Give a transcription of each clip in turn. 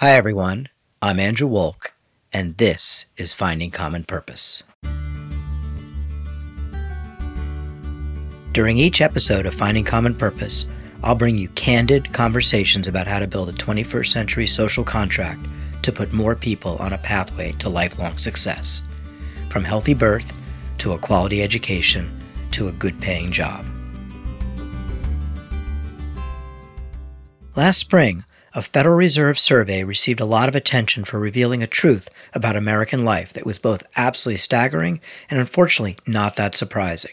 Hi, everyone. I'm Andrew Wolk, and this is Finding Common Purpose. During each episode of Finding Common Purpose, I'll bring you candid conversations about how to build a 21st century social contract to put more people on a pathway to lifelong success, from healthy birth to a quality education to a good paying job. Last spring, a Federal Reserve survey received a lot of attention for revealing a truth about American life that was both absolutely staggering and unfortunately not that surprising.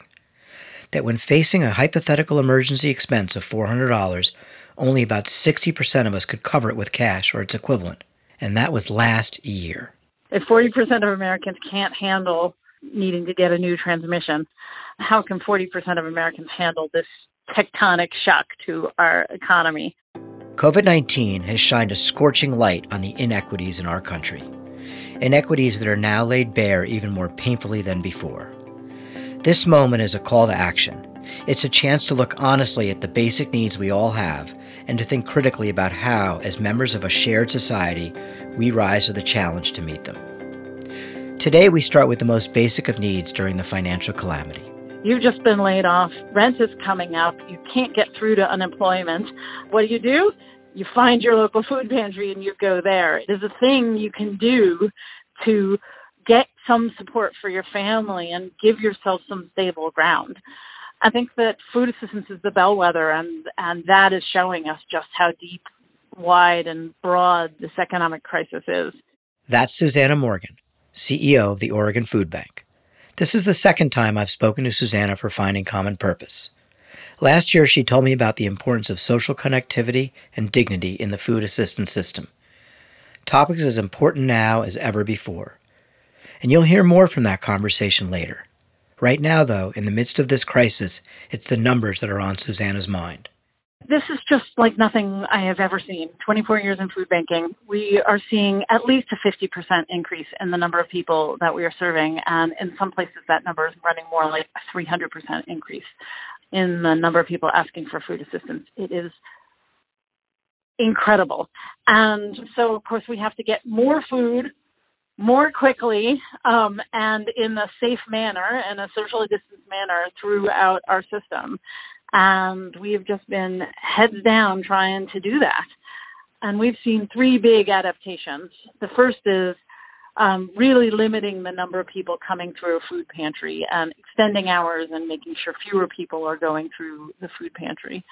That when facing a hypothetical emergency expense of $400, only about 60% of us could cover it with cash or its equivalent. And that was last year. If 40% of Americans can't handle needing to get a new transmission, how can 40% of Americans handle this tectonic shock to our economy? COVID 19 has shined a scorching light on the inequities in our country, inequities that are now laid bare even more painfully than before. This moment is a call to action. It's a chance to look honestly at the basic needs we all have and to think critically about how, as members of a shared society, we rise to the challenge to meet them. Today, we start with the most basic of needs during the financial calamity. You've just been laid off, rent is coming up, you can't get through to unemployment. What do you do? You find your local food pantry and you go there. There's a thing you can do to get some support for your family and give yourself some stable ground. I think that food assistance is the bellwether and and that is showing us just how deep, wide and broad this economic crisis is. That's Susanna Morgan, CEO of the Oregon Food Bank. This is the second time I've spoken to Susanna for Finding Common Purpose. Last year, she told me about the importance of social connectivity and dignity in the food assistance system. Topics as important now as ever before. And you'll hear more from that conversation later. Right now, though, in the midst of this crisis, it's the numbers that are on Susanna's mind. This is just like nothing I have ever seen. 24 years in food banking, we are seeing at least a 50% increase in the number of people that we are serving. And in some places, that number is running more like a 300% increase in the number of people asking for food assistance. It is incredible. And so, of course, we have to get more food more quickly um, and in a safe manner and a socially distanced manner throughout our system. And we've just been heads down trying to do that. And we've seen three big adaptations. The first is um, really limiting the number of people coming through a food pantry and extending hours and making sure fewer people are going through the food pantry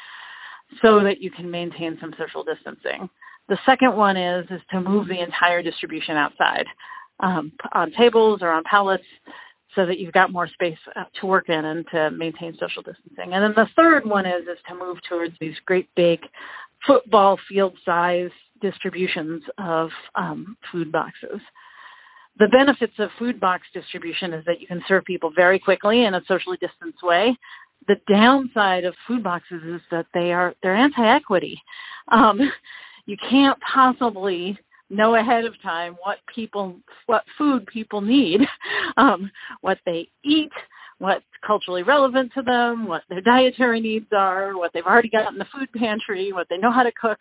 so that you can maintain some social distancing. The second one is is to move the entire distribution outside um, on tables or on pallets so that you've got more space uh, to work in and to maintain social distancing. And then the third one is is to move towards these great big football field size distributions of um, food boxes. The benefits of food box distribution is that you can serve people very quickly in a socially distanced way. The downside of food boxes is that they are they're anti-equity. Um, you can't possibly know ahead of time what people what food people need, um, what they eat, what's culturally relevant to them, what their dietary needs are, what they've already got in the food pantry, what they know how to cook.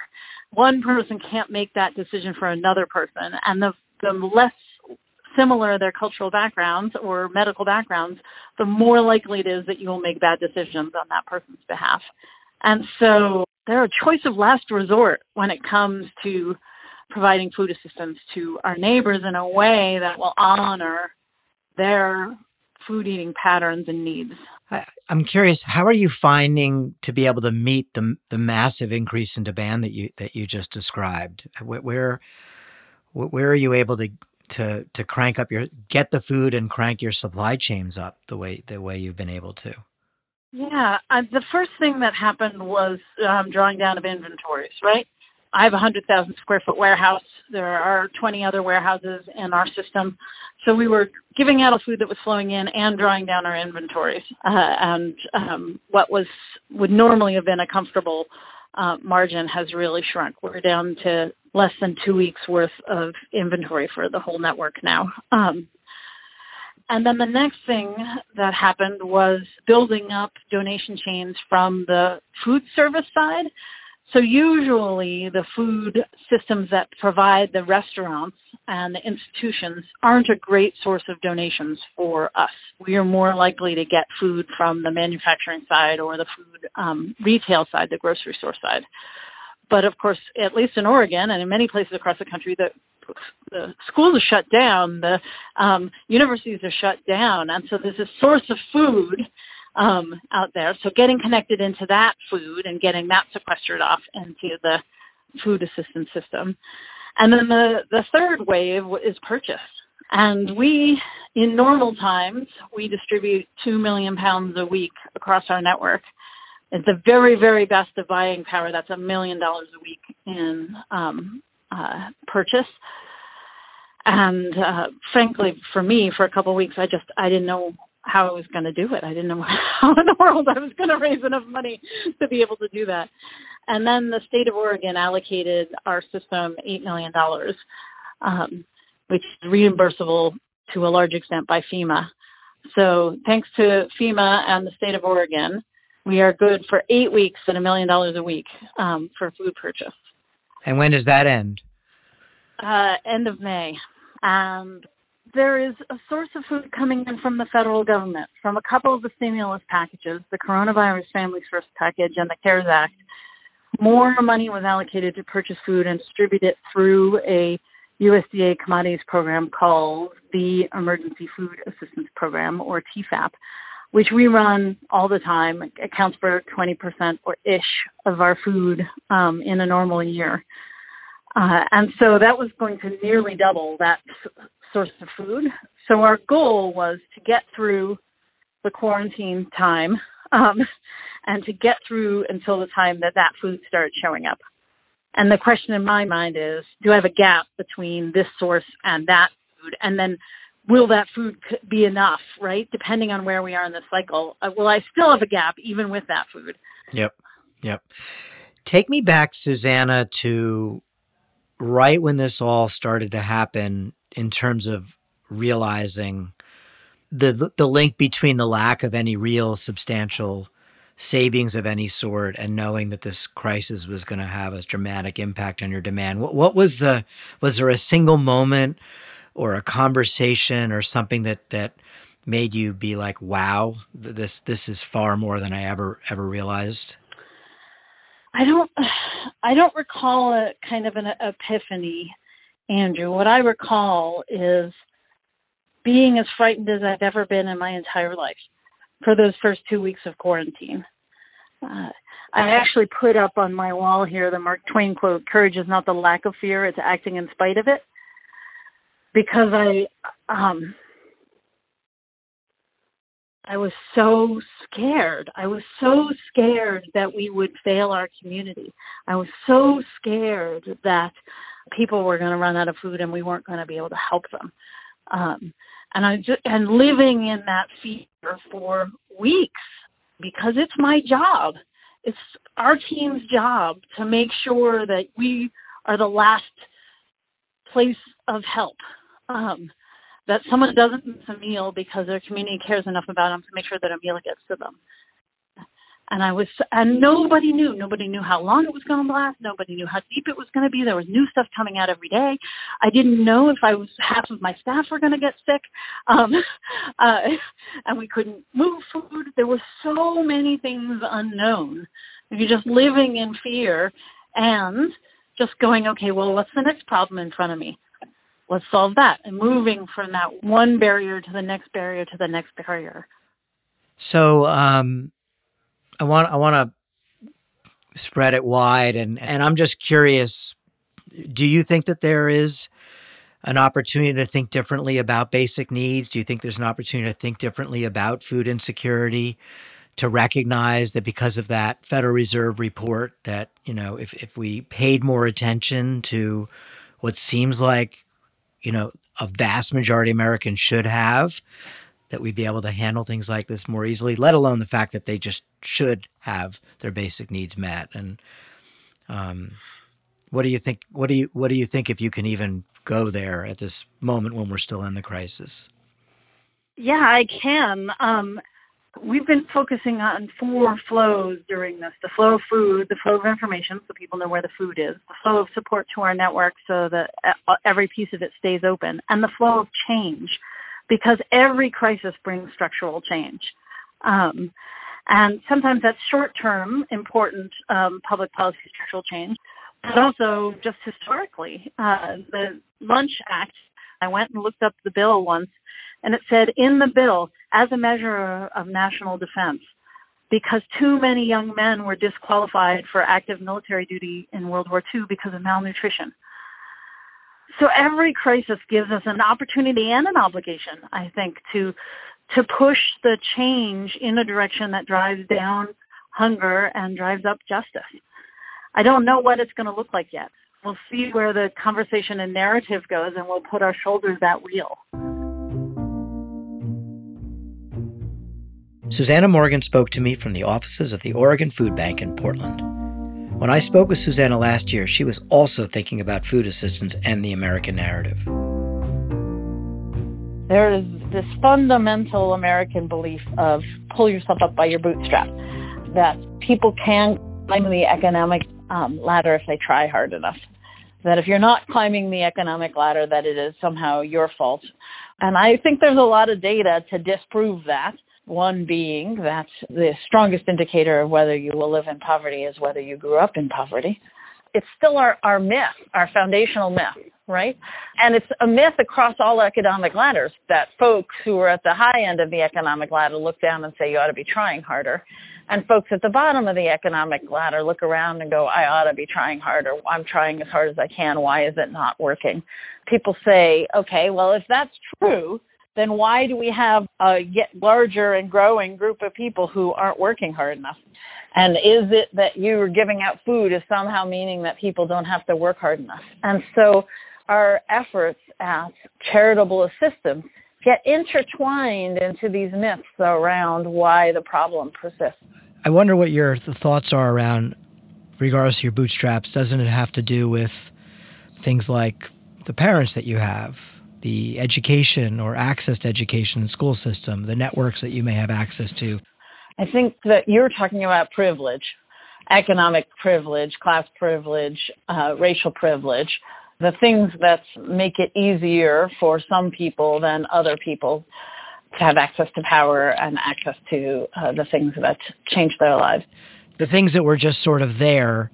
One person can't make that decision for another person, and the the less similar their cultural backgrounds or medical backgrounds, the more likely it is that you will make bad decisions on that person's behalf. And so they're a choice of last resort when it comes to providing food assistance to our neighbors in a way that will honor their food eating patterns and needs. I, am curious, how are you finding to be able to meet the the massive increase in demand that you that you just described? Where where are you able to to to crank up your get the food and crank your supply chains up the way the way you've been able to? Yeah, uh, the first thing that happened was um, drawing down of inventories. Right, I have a hundred thousand square foot warehouse. There are twenty other warehouses in our system, so we were giving out food that was flowing in and drawing down our inventories. Uh, and um, what was would normally have been a comfortable uh, margin has really shrunk. We're down to less than two weeks worth of inventory for the whole network now. Um, and then the next thing that happened was building up donation chains from the food service side. So usually the food systems that provide the restaurants and the institutions aren't a great source of donations for us. We are more likely to get food from the manufacturing side or the food um, retail side, the grocery store side. But of course, at least in Oregon and in many places across the country, the the schools are shut down, the um, universities are shut down, and so there's a source of food um, out there. So getting connected into that food and getting that sequestered off into the food assistance system. And then the, the third wave is purchase. And we, in normal times, we distribute 2 million pounds a week across our network. It's the very, very best of buying power. That's a million dollars a week in um, uh, purchase. And uh, frankly, for me, for a couple of weeks, I just I didn't know how I was going to do it. I didn't know how in the world I was going to raise enough money to be able to do that. And then the state of Oregon allocated our system $8 million, um, which is reimbursable to a large extent by FEMA. So thanks to FEMA and the state of Oregon, we are good for eight weeks at a million dollars a week um, for food purchase. And when does that end? Uh, end of May. And there is a source of food coming in from the federal government, from a couple of the stimulus packages, the Coronavirus Families First package and the CARES Act. More money was allocated to purchase food and distribute it through a USDA commodities program called the Emergency Food Assistance Program, or TEFAP, which we run all the time. It accounts for 20% or ish of our food um, in a normal year. Uh, and so that was going to nearly double that source of food. So our goal was to get through the quarantine time um, and to get through until the time that that food started showing up. And the question in my mind is, do I have a gap between this source and that food? And then will that food be enough, right? Depending on where we are in the cycle. Uh, will I still have a gap even with that food? Yep. Yep. Take me back, Susanna, to right when this all started to happen in terms of realizing the the link between the lack of any real substantial savings of any sort and knowing that this crisis was going to have a dramatic impact on your demand. What what was the was there a single moment or a conversation or something that that made you be like wow this this is far more than i ever ever realized i don't i don't recall a kind of an epiphany Andrew. What I recall is being as frightened as I've ever been in my entire life for those first two weeks of quarantine. Uh, I actually put up on my wall here the Mark Twain quote Courage is not the lack of fear, it's acting in spite of it. Because I, um, I was so scared. I was so scared that we would fail our community. I was so scared that people were going to run out of food and we weren't going to be able to help them. Um, and I just and living in that fear for weeks because it's my job. It's our team's job to make sure that we are the last place of help. Um, that someone doesn't miss a meal because their community cares enough about them to make sure that a meal gets to them and I was, and nobody knew. Nobody knew how long it was going to last. Nobody knew how deep it was going to be. There was new stuff coming out every day. I didn't know if I was half of my staff were going to get sick, um, uh, and we couldn't move food. There were so many things unknown. You're just living in fear and just going, okay, well, what's the next problem in front of me? Let's solve that, and moving from that one barrier to the next barrier to the next barrier. So, um, I want I want to spread it wide, and and I'm just curious. Do you think that there is an opportunity to think differently about basic needs? Do you think there's an opportunity to think differently about food insecurity? To recognize that because of that Federal Reserve report, that you know, if if we paid more attention to what seems like, you know, a vast majority of Americans should have, that we'd be able to handle things like this more easily, let alone the fact that they just should have their basic needs met. And um, what do you think? What do you what do you think if you can even go there at this moment when we're still in the crisis? Yeah, I can. Um, We've been focusing on four flows during this the flow of food, the flow of information, so people know where the food is, the flow of support to our network so that every piece of it stays open, and the flow of change, because every crisis brings structural change. Um, and sometimes that's short term, important um, public policy structural change, but also just historically. Uh, the Lunch Act, I went and looked up the bill once, and it said in the bill, as a measure of national defense, because too many young men were disqualified for active military duty in World War II because of malnutrition. So every crisis gives us an opportunity and an obligation, I think, to to push the change in a direction that drives down hunger and drives up justice. I don't know what it's going to look like yet. We'll see where the conversation and narrative goes, and we'll put our shoulders at wheel. Susannah Morgan spoke to me from the offices of the Oregon Food Bank in Portland. When I spoke with Susanna last year, she was also thinking about food assistance and the American narrative. There is this fundamental American belief of pull yourself up by your bootstrap, that people can climb the economic um, ladder if they try hard enough. That if you're not climbing the economic ladder, that it is somehow your fault. And I think there's a lot of data to disprove that. One being that the strongest indicator of whether you will live in poverty is whether you grew up in poverty. It's still our, our myth, our foundational myth, right? And it's a myth across all economic ladders that folks who are at the high end of the economic ladder look down and say, you ought to be trying harder. And folks at the bottom of the economic ladder look around and go, I ought to be trying harder. I'm trying as hard as I can. Why is it not working? People say, okay, well, if that's true, then why do we have a yet larger and growing group of people who aren't working hard enough? And is it that you are giving out food is somehow meaning that people don't have to work hard enough? And so our efforts at charitable assistance get intertwined into these myths around why the problem persists. I wonder what your thoughts are around, regardless of your bootstraps, doesn't it have to do with things like the parents that you have, the education or access to education and school system, the networks that you may have access to? I think that you're talking about privilege, economic privilege, class privilege, uh, racial privilege, the things that make it easier for some people than other people to have access to power and access to uh, the things that change their lives. The things that were just sort of there,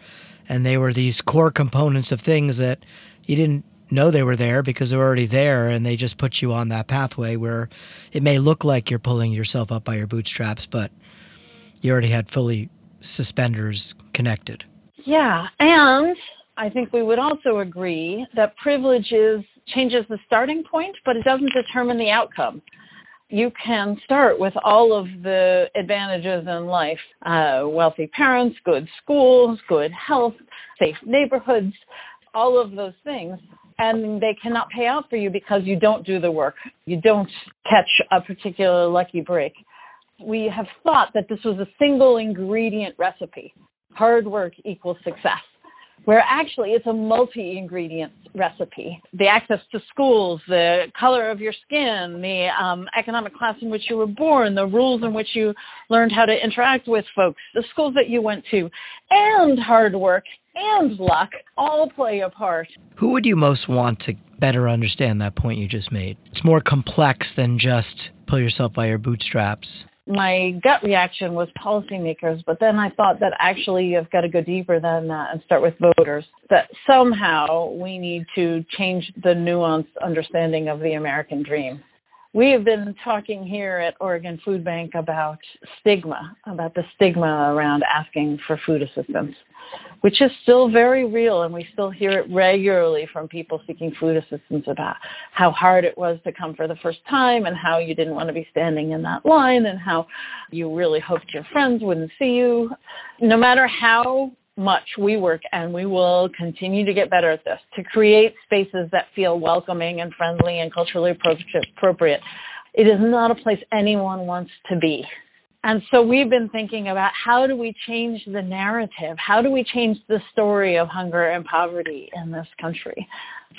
and they were these core components of things that you didn't know they were there because they're already there and they just put you on that pathway where it may look like you're pulling yourself up by your bootstraps, but you already had fully suspenders connected. Yeah, and I think we would also agree that privilege is, changes the starting point, but it doesn't determine the outcome. You can start with all of the advantages in life uh, wealthy parents, good schools, good health, safe neighborhoods, all of those things. And they cannot pay out for you because you don't do the work. You don't catch a particular lucky break. We have thought that this was a single ingredient recipe. Hard work equals success where actually it's a multi ingredient recipe. The access to schools, the color of your skin, the um, economic class in which you were born, the rules in which you learned how to interact with folks, the schools that you went to, and hard work and luck all play a part. Who would you most want to better understand that point you just made? It's more complex than just pull yourself by your bootstraps my gut reaction was policymakers, but then I thought that actually you've got to go deeper than that and start with voters. That somehow we need to change the nuanced understanding of the American dream. We have been talking here at Oregon Food Bank about stigma, about the stigma around asking for food assistance which is still very real, and we still hear it regularly from people seeking food assistance about how hard it was to come for the first time and how you didn't want to be standing in that line and how you really hoped your friends wouldn't see you. No matter how much we work and we will continue to get better at this to create spaces that feel welcoming and friendly and culturally appropriate. It is not a place anyone wants to be. And so we've been thinking about how do we change the narrative? How do we change the story of hunger and poverty in this country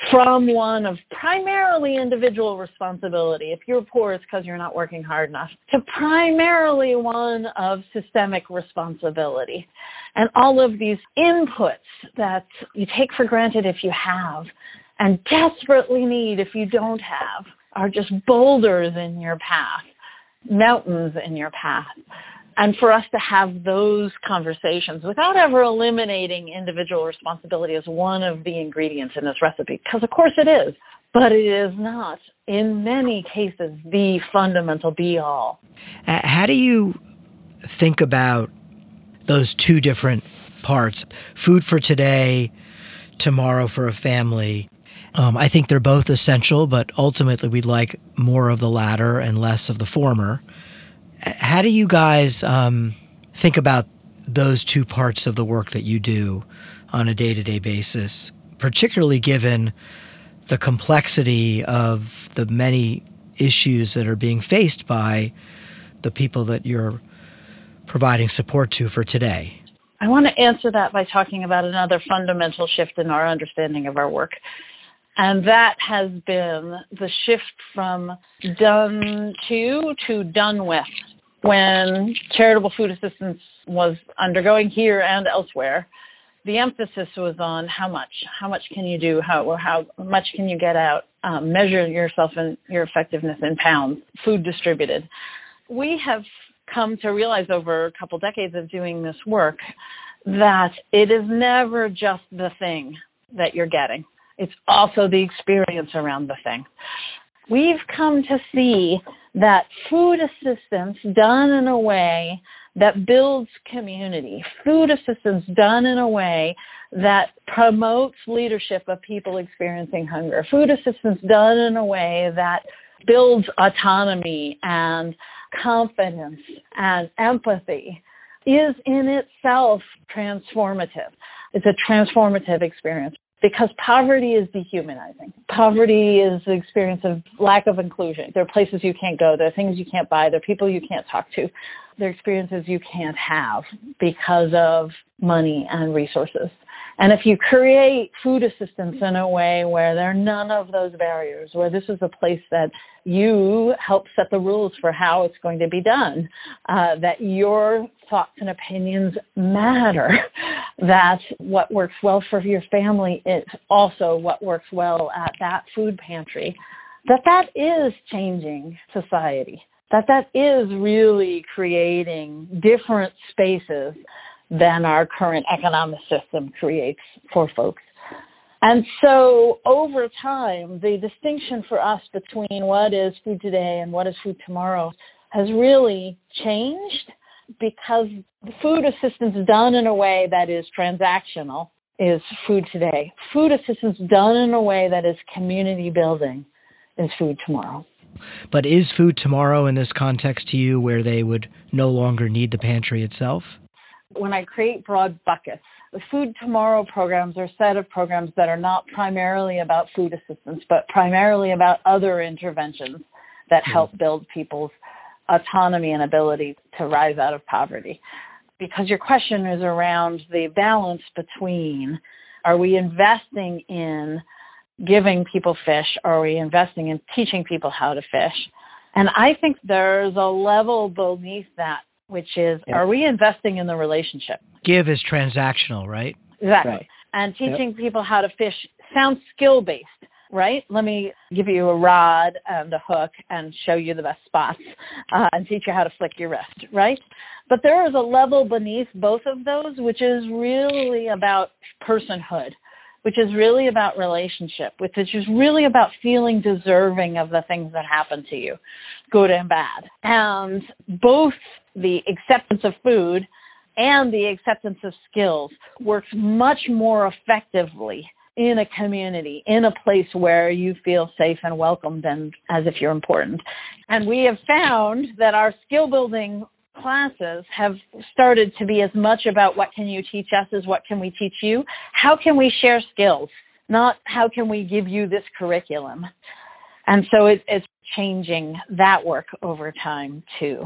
from one of primarily individual responsibility. If you're poor, it's because you're not working hard enough, to primarily one of systemic responsibility. And all of these inputs that you take for granted if you have and desperately need if you don't have are just boulders in your path, mountains in your path. And for us to have those conversations without ever eliminating individual responsibility as one of the ingredients in this recipe, because of course it is, but it is not, in many cases, the fundamental be all. Uh, how do you think about those two different parts food for today, tomorrow for a family? Um, I think they're both essential, but ultimately we'd like more of the latter and less of the former. How do you guys um, think about those two parts of the work that you do on a day to day basis, particularly given the complexity of the many issues that are being faced by the people that you're providing support to for today? I want to answer that by talking about another fundamental shift in our understanding of our work. And that has been the shift from done to to done with when charitable food assistance was undergoing here and elsewhere, the emphasis was on how much, how much can you do, how how much can you get out, um, measure yourself and your effectiveness in pounds, food distributed. We have come to realize over a couple decades of doing this work that it is never just the thing that you're getting. It's also the experience around the thing. We've come to see that food assistance done in a way that builds community, food assistance done in a way that promotes leadership of people experiencing hunger, food assistance done in a way that builds autonomy and confidence and empathy is in itself transformative. It's a transformative experience because poverty is dehumanizing. Poverty is the experience of lack of inclusion. There are places you can't go, there are things you can't buy, there are people you can't talk to, there are experiences you can't have because of money and resources. And if you create food assistance in a way where there are none of those barriers, where this is a place that you help set the rules for how it's going to be done, uh, that your thoughts and opinions matter, that what works well for your family is also what works well at that food pantry, that that is changing society, that that is really creating different spaces than our current economic system creates for folks. And so over time, the distinction for us between what is food today and what is food tomorrow has really changed because food assistance done in a way that is transactional is food today. Food assistance done in a way that is community building is food tomorrow. But is food tomorrow in this context to you where they would no longer need the pantry itself? When I create broad buckets, the Food Tomorrow programs are a set of programs that are not primarily about food assistance, but primarily about other interventions that help mm-hmm. build people's autonomy and ability to rise out of poverty. Because your question is around the balance between are we investing in giving people fish or are we investing in teaching people how to fish? And I think there's a level beneath that, which is yeah. are we investing in the relationship? Give is transactional, right? Exactly. Right. And teaching yep. people how to fish sounds skill based right? Let me give you a rod and a hook and show you the best spots uh, and teach you how to flick your wrist, right? But there is a level beneath both of those, which is really about personhood, which is really about relationship, which is really about feeling deserving of the things that happen to you, good and bad. And both the acceptance of food and the acceptance of skills works much more effectively in a community, in a place where you feel safe and welcomed and as if you're important. And we have found that our skill building classes have started to be as much about what can you teach us as what can we teach you. How can we share skills? Not how can we give you this curriculum. And so it, it's changing that work over time too.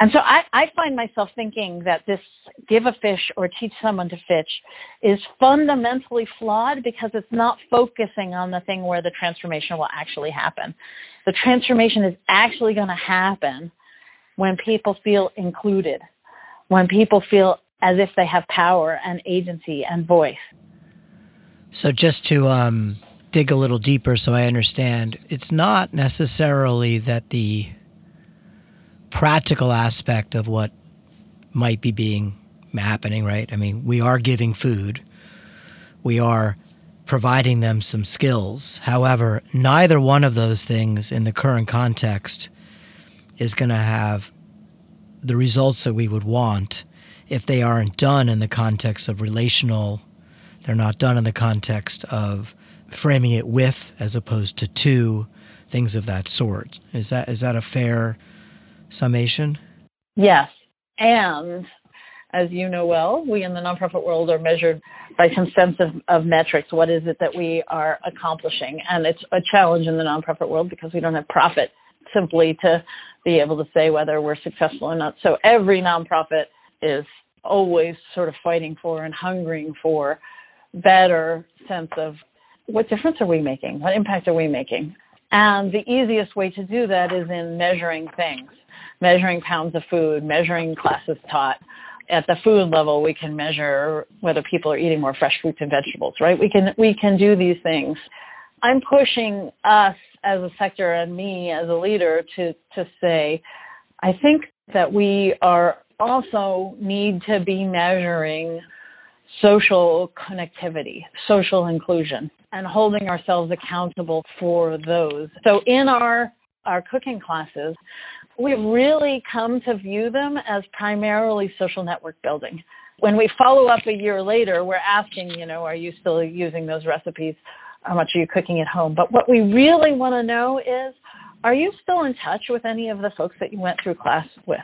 And so I, I find myself thinking that this give a fish or teach someone to fish is fundamentally flawed because it's not focusing on the thing where the transformation will actually happen. The transformation is actually going to happen when people feel included, when people feel as if they have power and agency and voice. So, just to um, dig a little deeper so I understand, it's not necessarily that the practical aspect of what might be being happening, right? I mean, we are giving food, we are providing them some skills. However, neither one of those things in the current context is going to have the results that we would want if they aren't done in the context of relational, they're not done in the context of framing it with as opposed to to things of that sort. Is that is that a fair summation? Yes. And as you know well, we in the nonprofit world are measured by some sense of, of metrics. What is it that we are accomplishing? And it's a challenge in the nonprofit world because we don't have profit simply to be able to say whether we're successful or not. So every nonprofit is always sort of fighting for and hungering for better sense of what difference are we making? What impact are we making? And the easiest way to do that is in measuring things, measuring pounds of food, measuring classes taught. At the food level, we can measure whether people are eating more fresh fruits and vegetables, right? We can we can do these things. I'm pushing us as a sector and me as a leader to to say, I think that we are also need to be measuring social connectivity, social inclusion, and holding ourselves accountable for those. So in our our cooking classes, we've really come to view them as primarily social network building. When we follow up a year later, we're asking, you know, are you still using those recipes? How much are you cooking at home? But what we really want to know is, are you still in touch with any of the folks that you went through class with?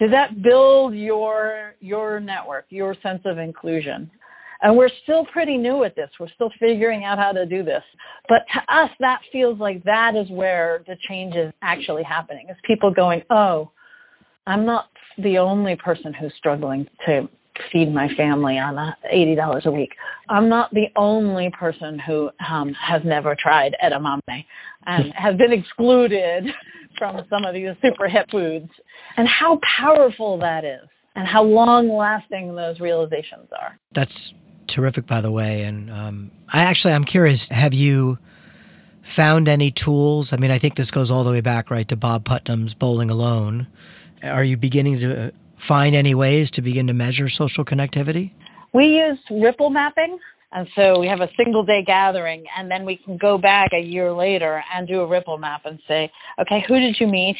Did that build your your network, your sense of inclusion? And we're still pretty new at this. We're still figuring out how to do this. But to us, that feels like that is where the change is actually happening. Is people going, oh, I'm not the only person who's struggling to feed my family on $80 a week. I'm not the only person who um, has never tried edamame and has been excluded from some of these super hip foods and how powerful that is and how long lasting those realizations are. That's terrific, by the way. And um, I actually, I'm curious, have you found any tools? I mean, I think this goes all the way back, right, to Bob Putnam's Bowling Alone. Are you beginning to find any ways to begin to measure social connectivity? We use ripple mapping. And so we have a single day gathering, and then we can go back a year later and do a ripple map and say, okay, who did you meet?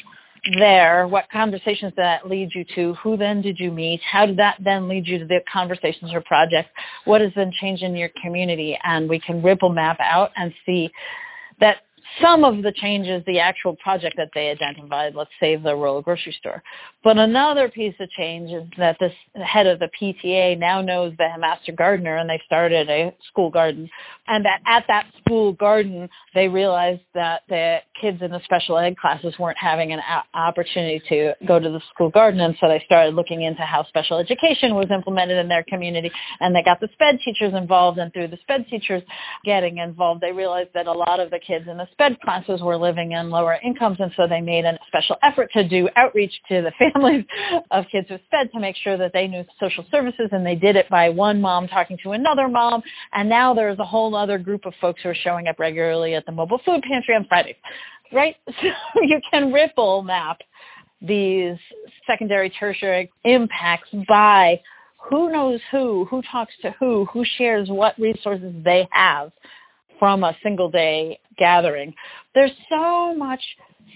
There, what conversations did that lead you to? Who then did you meet? How did that then lead you to the conversations or projects? What has been changed in your community? And we can ripple map out and see that some of the changes, the actual project that they identified, let's say the rural grocery store. But another piece of change is that this head of the PTA now knows the master gardener and they started a school garden. And that at that school garden, they realized that the kids in the special ed classes weren't having an opportunity to go to the school garden. And so they started looking into how special education was implemented in their community. And they got the SPED teachers involved. And through the SPED teachers getting involved, they realized that a lot of the kids in the SPED classes were living in lower incomes. And so they made a special effort to do outreach to the families of kids with SPED to make sure that they knew social services. And they did it by one mom talking to another mom. And now there's a whole other group of folks who are showing up regularly at the mobile food pantry on Fridays right? So you can ripple map these secondary, tertiary impacts by who knows who, who talks to who, who shares what resources they have from a single day gathering. There's so much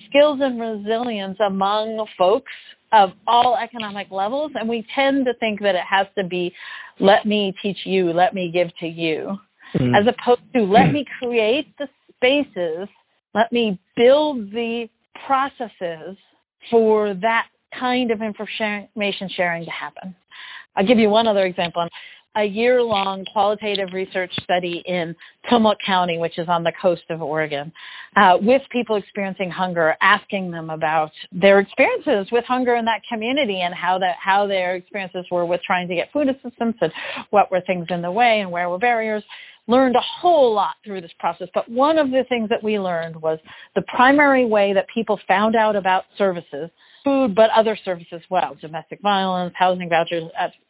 skills and resilience among folks of all economic levels, and we tend to think that it has to be let me teach you, let me give to you, mm-hmm. as opposed to let me create the spaces let me build the processes for that kind of information sharing to happen. I'll give you one other example. A year long qualitative research study in Tillamook County, which is on the coast of Oregon, uh, with people experiencing hunger, asking them about their experiences with hunger in that community and how that how their experiences were with trying to get food assistance and what were things in the way and where were barriers. Learned a whole lot through this process, but one of the things that we learned was the primary way that people found out about services food, but other services as well, domestic violence, housing vouchers,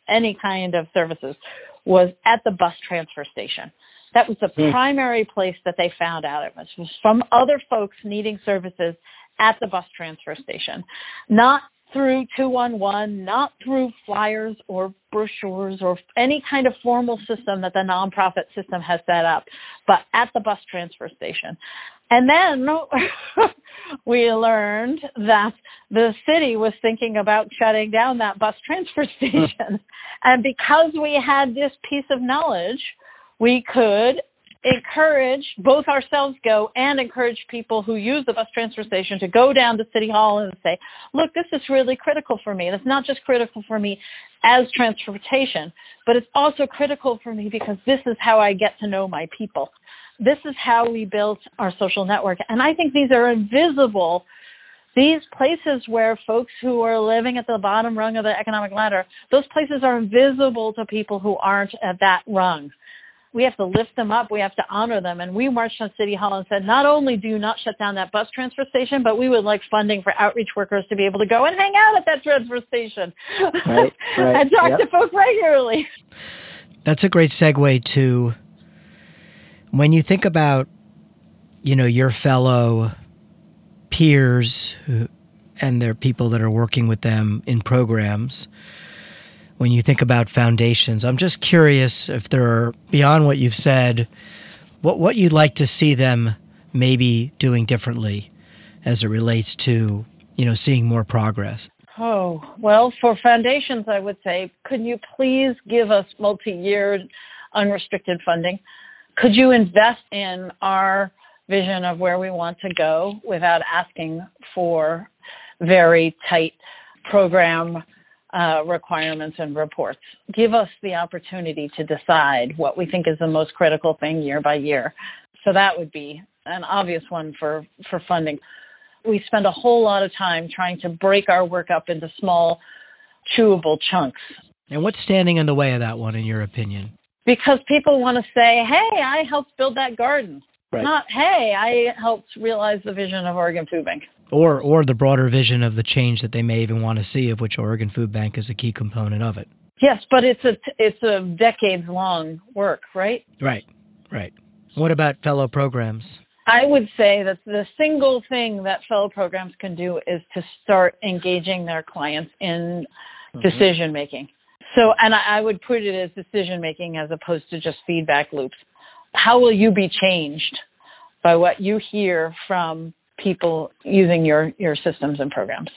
any kind of services, was at the bus transfer station. That was the mm. primary place that they found out it was, was from other folks needing services at the bus transfer station, not through 211, not through flyers or brochures or any kind of formal system that the nonprofit system has set up, but at the bus transfer station. And then we learned that the city was thinking about shutting down that bus transfer station. and because we had this piece of knowledge, we could encourage both ourselves go and encourage people who use the bus transfer station to go down to city hall and say look this is really critical for me. And it's not just critical for me as transportation but it's also critical for me because this is how i get to know my people this is how we built our social network. And I think these are invisible. These places where folks who are living at the bottom rung of the economic ladder, those places are invisible to people who aren't at that rung. We have to lift them up. We have to honor them. And we marched on City Hall and said, not only do you not shut down that bus transfer station, but we would like funding for outreach workers to be able to go and hang out at that transfer station right, right, and talk yep. to folks regularly. That's a great segue to when you think about, you know, your fellow peers and their people that are working with them in programs, when you think about foundations, I'm just curious if there are, beyond what you've said, what, what you'd like to see them maybe doing differently as it relates to, you know, seeing more progress. Oh, well, for foundations, I would say, could you please give us multi year unrestricted funding? Could you invest in our vision of where we want to go without asking for very tight program uh, requirements and reports. Give us the opportunity to decide what we think is the most critical thing year by year. So that would be an obvious one for, for funding. We spend a whole lot of time trying to break our work up into small, chewable chunks. And what's standing in the way of that one, in your opinion? Because people want to say, "Hey, I helped build that garden." Right. Not, "Hey, I helped realize the vision of Oregon Food Bank." Or or the broader vision of the change that they may even want to see of which Oregon Food Bank is a key component of it. Yes, but it's a it's a decades long work, right? Right. Right. What about fellow programs? I would say that the single thing that fellow programs can do is to start engaging their clients in mm-hmm. decision making. So, and I, I would put it as decision making as opposed to just feedback loops. How will you be changed by what you hear from people using your, your systems and programs?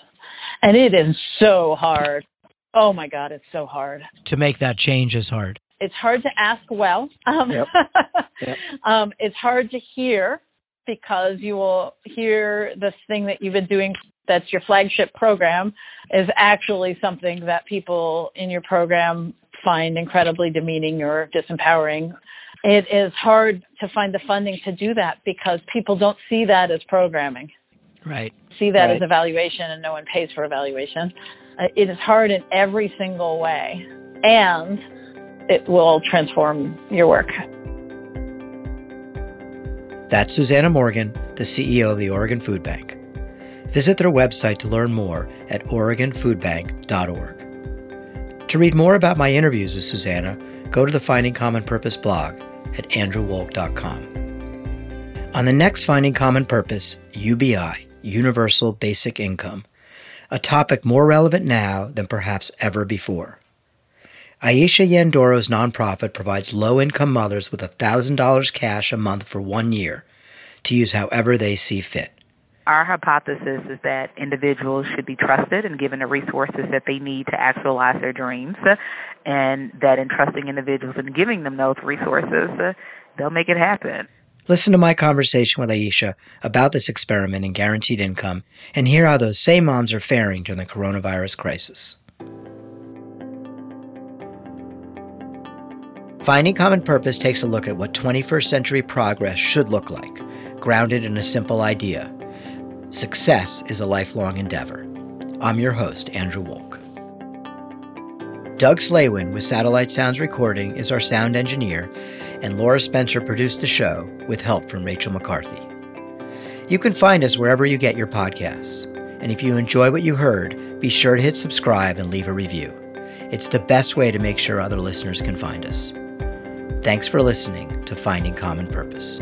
And it is so hard. Oh my God, it's so hard. To make that change is hard. It's hard to ask well. Um, yep. Yep. um, it's hard to hear because you will hear this thing that you've been doing that's your flagship program is actually something that people in your program find incredibly demeaning or disempowering. It is hard to find the funding to do that because people don't see that as programming. Right. See that right. as evaluation and no one pays for evaluation. Uh, it is hard in every single way and it will transform your work. That's Susanna Morgan, the CEO of the Oregon Food Bank. Visit their website to learn more at OregonFoodBank.org. To read more about my interviews with Susanna, go to the Finding Common Purpose blog at andrewwolk.com. On the next Finding Common Purpose, UBI, Universal Basic Income, a topic more relevant now than perhaps ever before. Aisha Nyandoro's nonprofit provides low income mothers with $1,000 cash a month for one year to use however they see fit. Our hypothesis is that individuals should be trusted and given the resources that they need to actualize their dreams, and that in trusting individuals and giving them those resources, they'll make it happen. Listen to my conversation with Aisha about this experiment in guaranteed income and hear how those same moms are faring during the coronavirus crisis. Finding Common Purpose takes a look at what 21st century progress should look like, grounded in a simple idea success is a lifelong endeavor. I'm your host, Andrew Wolk. Doug Slaywin with Satellite Sounds Recording is our sound engineer, and Laura Spencer produced the show with help from Rachel McCarthy. You can find us wherever you get your podcasts. And if you enjoy what you heard, be sure to hit subscribe and leave a review. It's the best way to make sure other listeners can find us. Thanks for listening to Finding Common Purpose.